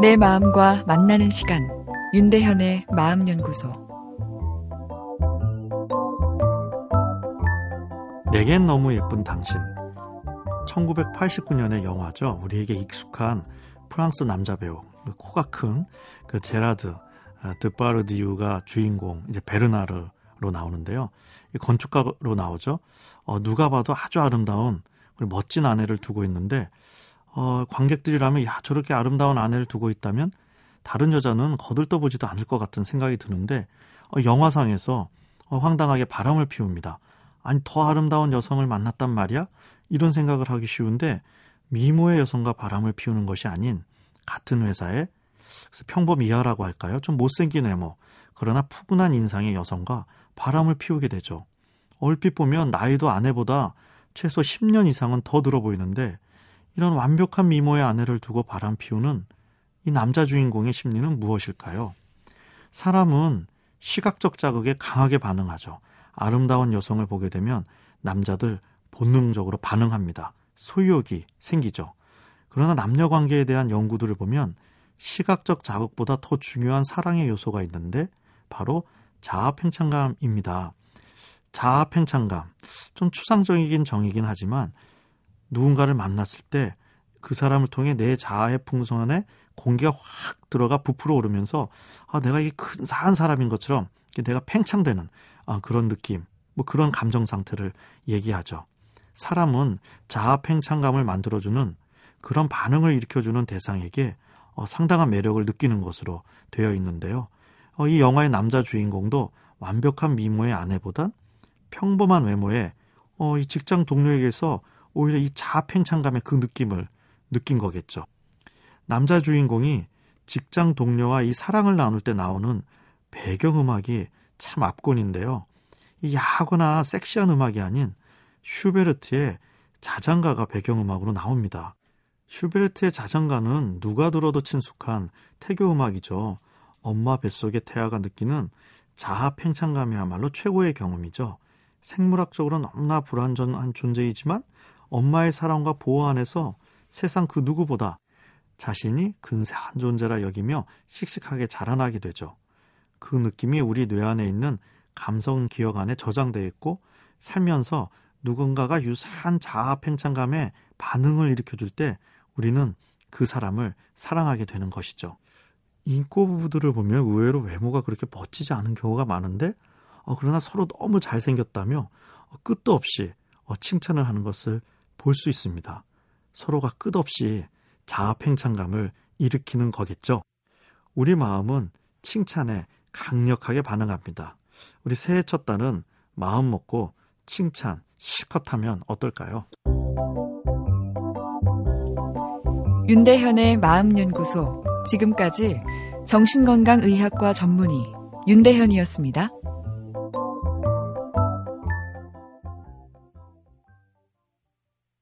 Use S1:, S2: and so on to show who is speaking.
S1: 내 마음과 만나는 시간 윤대현의 마음연구소
S2: 내겐 너무 예쁜 당신 1989년의 영화죠. 우리에게 익숙한 프랑스 남자 배우 그 코가 큰 그 제라드 어, 드파르디유가 주인공 이제 베르나르로 나오는데요. 건축가로 나오죠. 어, 누가 봐도 아주 아름다운 멋진 아내를 두고 있는데 어, 관객들이라면 야 저렇게 아름다운 아내를 두고 있다면 다른 여자는 거들떠보지도 않을 것 같은 생각이 드는데 어, 영화상에서 어, 황당하게 바람을 피웁니다. 아니 더 아름다운 여성을 만났단 말이야? 이런 생각을 하기 쉬운데 미모의 여성과 바람을 피우는 것이 아닌 같은 회사에 평범 이하라고 할까요? 좀 못생긴 외모 그러나 푸근한 인상의 여성과 바람을 피우게 되죠. 얼핏 보면 나이도 아내보다 최소 10년 이상은 더 들어 보이는데 이런 완벽한 미모의 아내를 두고 바람 피우는 이 남자 주인공의 심리는 무엇일까요? 사람은 시각적 자극에 강하게 반응하죠. 아름다운 여성을 보게 되면 남자들 본능적으로 반응합니다. 소유욕이 생기죠. 그러나 남녀 관계에 대한 연구들을 보면 시각적 자극보다 더 중요한 사랑의 요소가 있는데 바로 자아팽창감입니다. 자아팽창감. 좀 추상적이긴 정이긴 하지만 누군가를 만났을 때 그 사람을 통해 내 자아의 풍선에 공기가 확 들어가 부풀어 오르면서 아 내가 이 근사한 사람인 것처럼 내가 팽창되는 아, 그런 느낌, 뭐 그런 감정 상태를 얘기하죠. 사람은 자아 팽창감을 만들어주는 그런 반응을 일으켜주는 대상에게 어, 상당한 매력을 느끼는 것으로 되어 있는데요. 어, 이 영화의 남자 주인공도 완벽한 미모의 아내보단 평범한 외모에 어, 이 직장 동료에게서 오히려 이 자아 팽창감의 그 느낌을 느낀 거겠죠. 남자 주인공이 직장 동료와 이 사랑을 나눌 때 나오는 배경음악이 참 압권인데요. 이 야하거나 섹시한 음악이 아닌 슈베르트의 자장가가 배경음악으로 나옵니다. 슈베르트의 자장가는 누가 들어도 친숙한 태교 음악이죠. 엄마 뱃속의 태아가 느끼는 자아 팽창감이야말로 최고의 경험이죠. 생물학적으로 너무나 불완전한 존재이지만 엄마의 사랑과 보호 안에서 세상 그 누구보다 자신이 근사한 존재라 여기며 씩씩하게 자라나게 되죠. 그 느낌이 우리 뇌 안에 있는 감성 기억 안에 저장되어 있고 살면서 누군가가 유사한 자아 팽창감에 반응을 일으켜줄 때 우리는 그 사람을 사랑하게 되는 것이죠. 인꼬 부부들을 보면 의외로 외모가 그렇게 멋지지 않은 경우가 많은데 어, 그러나 서로 너무 잘생겼다며 어, 끝도 없이 어, 칭찬을 하는 것을 볼 수 있습니다. 서로가 끝없이 자아 팽창감을 일으키는 거겠죠. 우리 마음은 칭찬에 강력하게 반응합니다. 우리 새해 첫 달은 마음 먹고 칭찬 실컷 하면 어떨까요?
S1: 윤대현의 마음연구소. 지금까지 정신건강의학과 전문의 윤대현이었습니다.